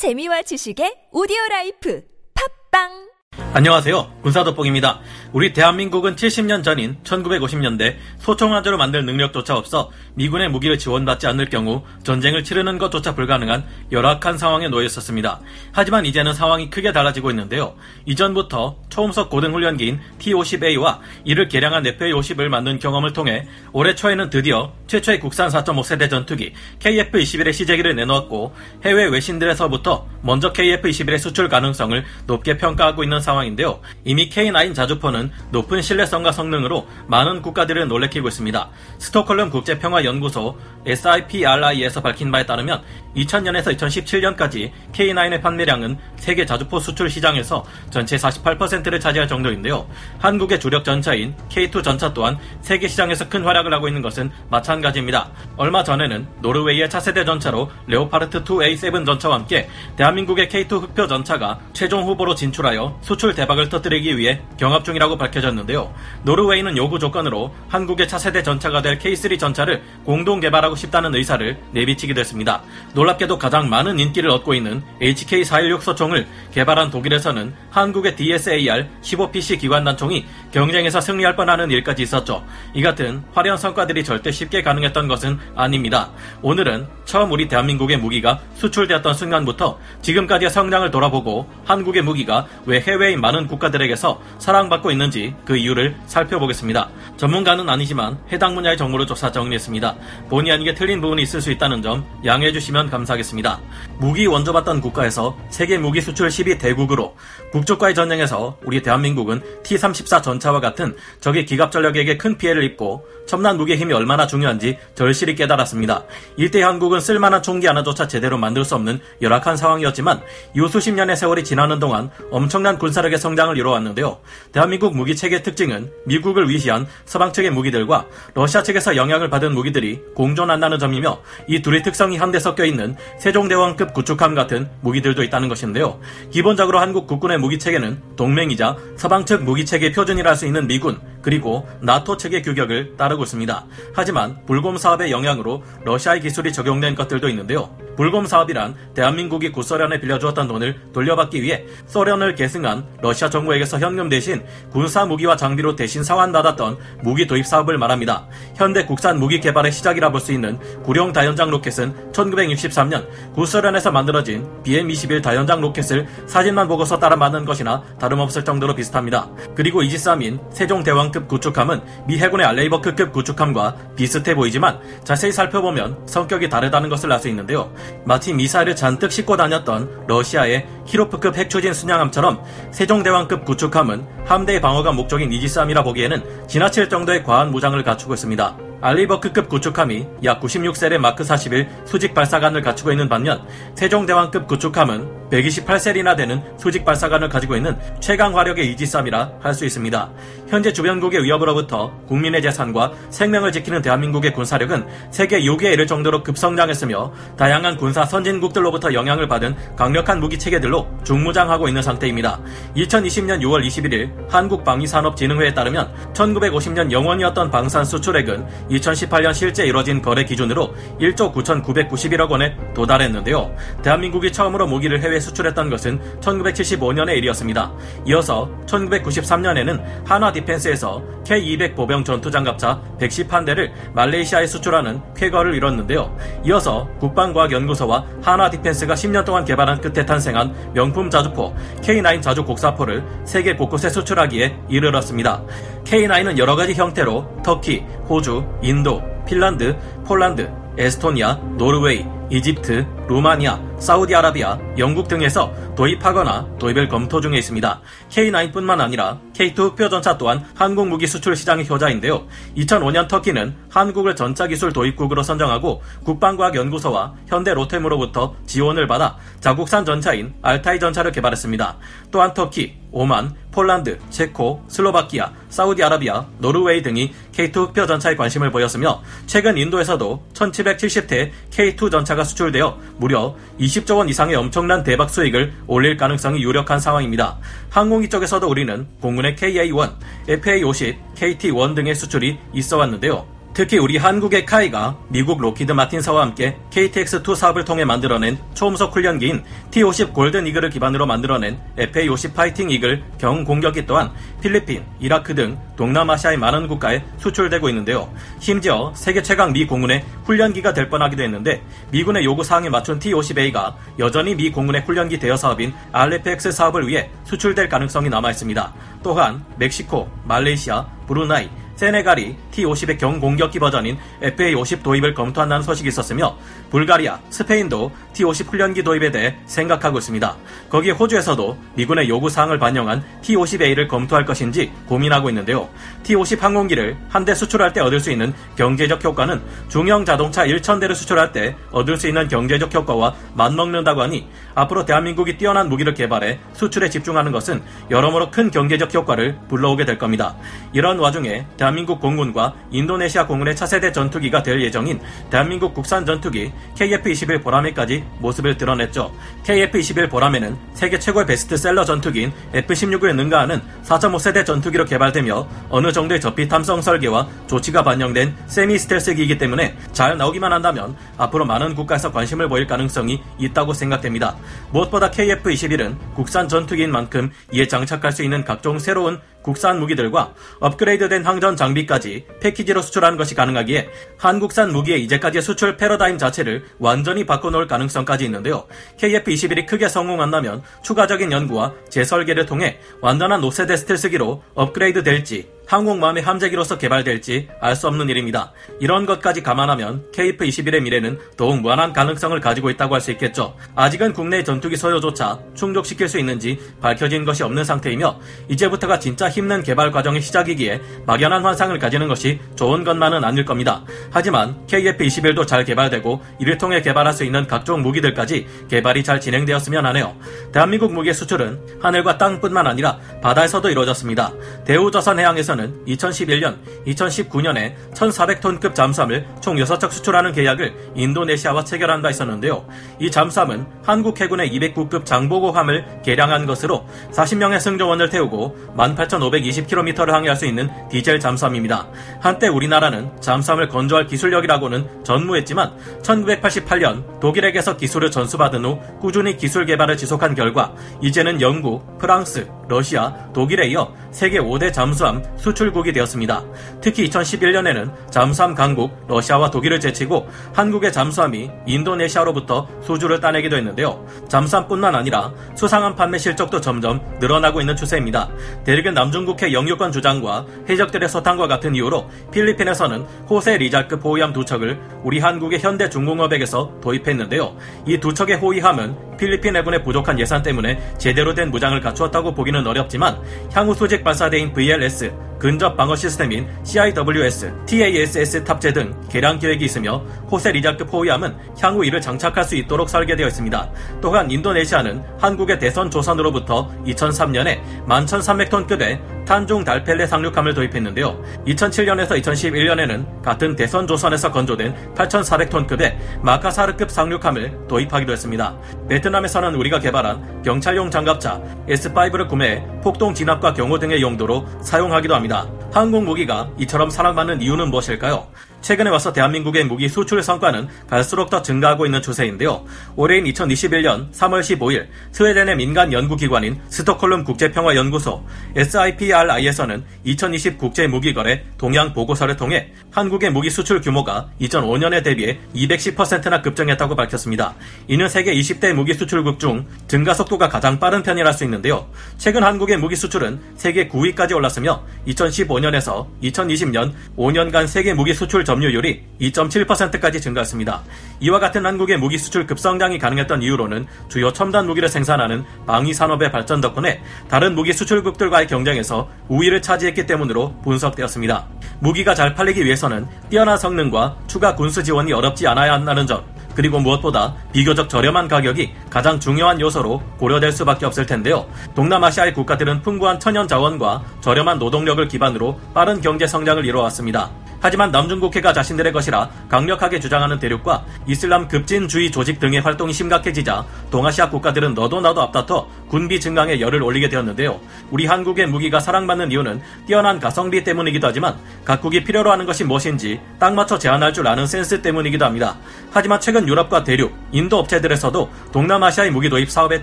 재미와 지식의 오디오 life. 팟빵 안녕하세요. 군사돋보기입니다. 우리 대한민국은 70년 전인 1950년대 소총 하나 제대로 만들 능력조차 없어 미군의 무기를 지원받지 않을 경우 전쟁을 치르는 것조차 불가능한 열악한 상황에 놓여 있었습니다. 하지만 이제는 상황이 크게 달라지고 있는데요. 이전부터 초음속 고등훈련기인 T-50A와 이를 개량한 FA-50을 만든 경험을 통해 올해 초에는 드디어 최초의 국산 4.5세대 전투기 KF-21의 시제기를 내놓았고 해외 외신들에서부터 먼저 KF-21의 수출 가능성을 높게 평가하고 있는 상황 인데요. 이미 K9 자주포는 높은 신뢰성과 성능으로 많은 국가들을 놀래키고 있습니다. 스톡홀름 국제평화연구소 SIPRI에서 밝힌 바에 따르면 2000년에서 2017년까지 K9의 판매량은 세계 자주포 수출 시장에서 전체 48%를 차지할 정도인데요. 한국의 주력 전차인 K2 전차 또한 세계 시장에서 큰 활약을 하고 있는 것은 마찬가지입니다. 얼마 전에는 노르웨이의 차세대 전차로 레오파르트 2A7 전차와 함께 대한민국의 K2 흑표 전차가 최종 후보로 진출하여 수출 대박을 터뜨리기 위해 경합 중이라고 밝혀졌는데요. 노르웨이는 요구 조건으로 한국의 차세대 전차가 될 K3 전차를 공동 개발하고 싶다는 의사를 내비치기도 했습니다. 놀랍게도 가장 많은 인기를 얻고 있는 HK416 소총을 개발한 독일에서는 한국의 DSAR 15PC 기관단총이 경쟁에서 승리할 뻔하는 일까지 있었죠. 이 같은 화려한 성과들이 절대 쉽게 가능했던 것은 아닙니다. 오늘은 처음 우리 대한민국의 무기가 수출되었던 순간부터 지금까지의 성장을 돌아보고 한국의 무기가 왜 해외의 많은 국가들에게서 사랑받고 있는지 그 이유를 살펴보겠습니다. 전문가는 아니지만 해당 분야의 정보를 조사 정리했습니다. 본의 아니게 틀린 부분이 있을 수 있다는 점 양해해 주시면 감사하겠습니다. 무기 원조받던 국가에서 세계 무기 수출 10위 대국으로 북쪽과의 전쟁에서 우리 대한민국은 T-34 전 차와 같은 적의 기갑 전력에게 큰 피해를 입고 첨단 무기의 힘이 얼마나 중요한지 절실히 깨달았습니다. 일대 한국은 쓸만한 총기 하나조차 제대로 만들 수 없는 열악한 상황이었지만 이후 수십 년의 세월이 지나는 동안 엄청난 군사력의 성장을 이뤄왔는데요. 대한민국 무기 체계 특징은 미국을 위시한 서방 측의 무기들과 러시아 측에서 영향을 받은 무기들이 공존한다는 점이며 이 둘의 특성이 한데 섞여 있는 세종대왕급 구축함 같은 무기들도 있다는 것인데요. 기본적으로 한국 국군의 무기 체계는 동맹이자 서방 측 무기 체계 표준이라 할수 있는 미군 그리고 나토 측의 규격을 따르고 있습니다. 하지만 불곰 사업의 영향으로 러시아의 기술이 적용된 것들도 있는데요. 불곰 사업이란 대한민국이 구소련에 빌려주었던 돈을 돌려받기 위해 소련을 계승한 러시아 정부에게서 현금 대신 군사 무기와 장비로 대신 사환받았던 무기 도입 사업을 말합니다. 현대 국산 무기 개발의 시작이라 볼 수 있는 구룡 다연장 로켓은 1963년 구소련에서 만들어진 BM-21 다연장 로켓을 사진만 보고서 따라 만든 것이나 다름없을 정도로 비슷합니다. 그리고 이지삼인 세종대왕급 구축함은 미 해군의 알레이버크급 구축함과 비슷해 보이지만 자세히 살펴보면 성격이 다르다는 것을 알 수 있는데요. 마치 미사일을 잔뜩 싣고 다녔던 러시아의 히로프급 핵추진 순양함처럼 세종대왕급 구축함은 함대의 방어가 목적인 이지삼이라 보기에는 지나칠 정도의 과한 무장을 갖추고 있습니다. 알리버크급 구축함이 약 96셀의 마크 41 수직 발사관을 갖추고 있는 반면 세종대왕급 구축함은 128셀이나 되는 수직 발사관을 가지고 있는 최강 화력의 이지삼이라 할 수 있습니다. 현재 주변국의 위협으로부터 국민의 재산과 생명을 지키는 대한민국의 군사력은 세계 6위에 이를 정도로 급성장했으며 다양한 군사 선진국들로부터 영향을 받은 강력한 무기 체계들로 중무장하고 있는 상태입니다. 2020년 6월 21일 한국방위산업진흥회에 따르면 1950년 영원이었던 방산 수출액은 2018년 실제 이뤄진 거래 기준으로 1조 9,991억 원에 도달했는데요. 대한민국이 처음으로 무기를 해외 수출했던 것은 1975년의 일이었습니다. 이어서 1993년에는 한화 디펜스에서 K200 보병 전투 장갑차 111대를 말레이시아에 수출하는 쾌거를 이뤘는데요. 이어서 국방과학연구소와 한화 디펜스가 10년 동안 개발한 끝에 탄생한 명품 자주포 K9 자주 곡사포를 세계 곳곳에 수출하기에 이르렀습니다. K9은 여러 가지 형태로 터키, 호주, 인도, 핀란드, 폴란드, 에스토니아, 노르웨이, 이집트, 루마니아, 사우디아라비아, 영국 등에서 도입하거나 도입을 검토 중에 있습니다. K9뿐만 아니라 K2 흑표 전차 또한 한국 무기 수출 시장의 효자인데요. 2005년 터키는 한국을 전차 기술 도입국으로 선정하고 국방과학연구소와 현대 로템으로부터 지원을 받아 자국산 전차인 알타이 전차를 개발했습니다. 또한 터키, 오만, 폴란드, 체코, 슬로바키아, 사우디아라비아, 노르웨이 등이 K2 흑표 전차에 관심을 보였으며 최근 인도에서도 1770대 K2 전차가 수출되어 무려 20조 원 이상의 엄청난 대박 수익을 올릴 가능성이 유력한 상황입니다. 항공기 쪽에서도 우리는 공군의 KA-1, FA-50, KT-1 등의 수출이 있어 왔는데요. 특히 우리 한국의 KAI가 미국 로키드 마틴사와 함께 KTX2 사업을 통해 만들어낸 초음속 훈련기인 T-50 골든 이글을 기반으로 만들어낸 FA-50 파이팅 이글 경 공격기 또한 필리핀, 이라크 등 동남아시아의 많은 국가에 수출되고 있는데요. 심지어 세계 최강 미 공군의 훈련기가 될 뻔하기도 했는데 미군의 요구 사항에 맞춘 T-50A가 여전히 미 공군의 훈련기 대여 사업인 RFX 사업을 위해 수출될 가능성이 남아 있습니다. 또한 멕시코, 말레이시아, 브루나이, 세네갈이 T-50의 경공격기 버전인 FA-50 도입을 검토한다는 소식이 있었으며 불가리아, 스페인도 T-50 훈련기 도입에 대해 생각하고 있습니다. 거기에 호주에서도 미군의 요구사항을 반영한 T-50A를 검토할 것인지 고민하고 있는데요. T-50 항공기를 한 대 수출할 때 얻을 수 있는 경제적 효과는 중형 자동차 1,000대를 수출할 때 얻을 수 있는 경제적 효과와 맞먹는다고 하니 앞으로 대한민국이 뛰어난 무기를 개발해 수출에 집중하는 것은 여러모로 큰 경제적 효과를 불러오게 될 겁니다. 이런 와중에 대한민국 공군과 인도네시아 공군의 차세대 전투기가 될 예정인 대한민국 국산 전투기 KF-21 보라매까지 모습을 드러냈죠. KF-21 보라매는 세계 최고의 베스트셀러 전투기인 F-16을 능가하는 4.5세대 전투기로 개발되며 어느 정도의 접히 탐성 설계와 조치가 반영된 세미 스텔스기이기 때문에 잘 나오기만 한다면 앞으로 많은 국가에서 관심을 보일 가능성이 있다고 생각됩니다. 무엇보다 KF-21은 국산 전투기인 만큼 이에 장착할 수 있는 각종 새로운 국산 무기들과 업그레이드된 항전 장비까지 패키지로 수출하는 것이 가능하기에 한국산 무기의 이제까지의 수출 패러다임 자체를 완전히 바꿔놓을 가능성까지 있는데요. KF-21이 크게 성공한다면 추가적인 연구와 재설계를 통해 완전한 5세대 스텔스기로 업그레이드 될지 항공모함의 함재기로서 개발될지 알 수 없는 일입니다. 이런 것까지 감안하면 KF-21의 미래는 더욱 무한한 가능성을 가지고 있다고 할 수 있겠죠. 아직은 국내 전투기 소요조차 충족시킬 수 있는지 밝혀진 것이 없는 상태이며 이제부터가 진짜 힘든 개발 과정의 시작이기에 막연한 환상을 가지는 것이 좋은 것만은 아닐 겁니다. 하지만 KF-21도 잘 개발되고 이를 통해 개발할 수 있는 각종 무기들까지 개발이 잘 진행되었으면 하네요. 대한민국 무기 수출은 하늘과 땅뿐만 아니라 바다에서도 이루어졌습니다. 대우조선해양에서는 2011년, 2019년에 1,400톤급 잠수함을 총 6척 수출하는 계약을 인도네시아와 체결한 바 있었는데요. 이 잠수함은 한국 해군의 209급 장보고함을 개량한 것으로 40명의 승조원을 태우고 18,520km를 항해할 수 있는 디젤 잠수함입니다. 한때 우리나라는 잠수함을 건조할 기술력이라고는 전무했지만 1988년 독일에게서 기술을 전수받은 후 꾸준히 기술 개발을 지속한 결과 이제는 영국, 프랑스, 러시아, 독일에 이어 세계 5대 잠수함 수출국이 되었습니다. 특히 2011년에는 잠수함 강국 러시아와 독일을 제치고 한국의 잠수함이 인도네시아로부터 수주를 따내기도 했는데요. 잠수함뿐만 아니라 수상한 판매 실적도 점점 늘어나고 있는 추세입니다. 대륙의 남중국해 영유권 주장과 해적들의 서탄과 같은 이유로 필리핀에서는 호세 리잘급 호위함 두 척을 우리 한국의 현대 중공업에게서 도입했는데요. 이 두 척의 호위함은 필리핀 해군의 부족한 예산 때문에 제대로 된 무장을 갖추었다고 보기는 어렵지만 향후 수직 발사대인 VLS, 근접 방어 시스템인 CIWS, TASS 탑재 등 개량 계획이 있으며 호세 리자급 호위함은 향후 이를 장착할 수 있도록 설계되어 있습니다. 또한 인도네시아는 한국의 대선 조선으로부터 2003년에 11,300톤급의 탄중 달펠레 상륙함을 도입했는데요. 2007년에서 2011년에는 같은 대선 조선에서 건조된 8,400톤급의 마카사르급 상륙함을 도입하기도 했습니다. 베트남에서는 우리가 개발한 경찰용 장갑차 S5를 구매해 폭동 진압과 경호 등의 용도로 사용하기도 합니다. 한국 무기가 이처럼 사랑받는 이유는 무엇일까요? 최근에 와서 대한민국의 무기 수출 성과는 갈수록 더 증가하고 있는 추세인데요. 올해인 2021년 3월 15일 스웨덴의 민간 연구기관인 스톡홀름 국제평화연구소 SIPRI에서는 2020 국제 무기거래 동향 보고서를 통해 한국의 무기 수출 규모가 2005년에 대비해 210%나 급증했다고 밝혔습니다. 이는 세계 20대 무기 수출국 중 증가 속도가 가장 빠른 편이라 할수 있는데요. 최근 한국의 무기 수출은 세계 9위까지 올랐으며 2015년에서 2020년 5년간 세계 무기 수출 점유율이 2.7%까지 증가했습니다. 이와 같은 한국의 무기 수출 급성장이 가능했던 이유로는 주요 첨단 무기를 생산하는 방위 산업의 발전 덕분에 다른 무기 수출국들과의 경쟁에서 우위를 차지했기 때문으로 분석되었습니다. 무기가 잘 팔리기 위해서는 뛰어난 성능과 추가 군수 지원이 어렵지 않아야 한다는 점, 그리고 무엇보다 비교적 저렴한 가격이 가장 중요한 요소로 고려될 수밖에 없을 텐데요. 동남아시아의 국가들은 풍부한 천연 자원과 저렴한 노동력을 기반으로 빠른 경제 성장을 이뤄왔습니다. 하지만 남중국해가 자신들의 것이라 강력하게 주장하는 대륙과 이슬람 급진주의 조직 등의 활동이 심각해지자 동아시아 국가들은 너도 나도 앞다퉈 군비 증강에 열을 올리게 되었는데요. 우리 한국의 무기가 사랑받는 이유는 뛰어난 가성비 때문이기도 하지만 각국이 필요로 하는 것이 무엇인지 딱 맞춰 제안할 줄 아는 센스 때문이기도 합니다. 하지만 최근 유럽과 대륙, 인도 업체들에서도 동남아시아의 무기 도입 사업에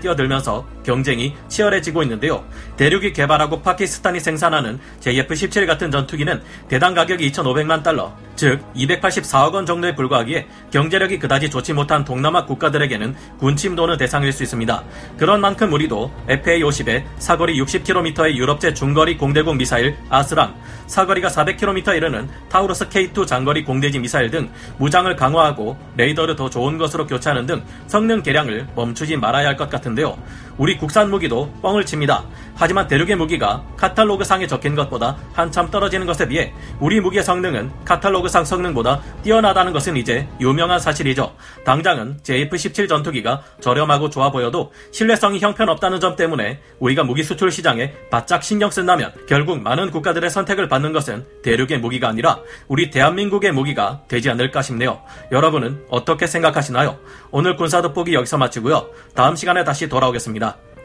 뛰어들면서 경쟁이 치열해지고 있는데요. 대륙이 개발하고 파키스탄이 생산하는 JF-17 같은 전투기는 대당 가격이 2,500만 달러, 즉 284억 원 정도에 불과하기에 경제력이 그다지 좋지 못한 동남아 국가들에게는 군침도는 대상일 수 있습니다. 그런 만큼 우리도 FA-50에 사거리 60km의 유럽제 중거리 공대공 미사일 아스람, 사거리가 400km 이르는 타우러스 K2 장거리 공대지 미사일 등 무장을 강화하고 레이더를 더 좋은 것으로 교체하는 등 성능 개량을 멈추지 말아야 할 것 같은데요. 우리 국산 무기도 뻥을 칩니다. 하지만 대륙의 무기가 카탈로그상에 적힌 것보다 한참 떨어지는 것에 비해 우리 무기의 성능은 카탈로그상 성능보다 뛰어나다는 것은 이제 유명한 사실이죠. 당장은 JF-17 전투기가 저렴하고 좋아 보여도 신뢰성이 형편없다는 점 때문에 우리가 무기 수출 시장에 바짝 신경 쓴다면 결국 많은 국가들의 선택을 받는 것은 대륙의 무기가 아니라 우리 대한민국의 무기가 되지 않을까 싶네요. 여러분은 어떻게 생각하시나요? 오늘 군사 돋보기 여기서 마치고요. 다음 시간에 다시 돌아오겠습니다.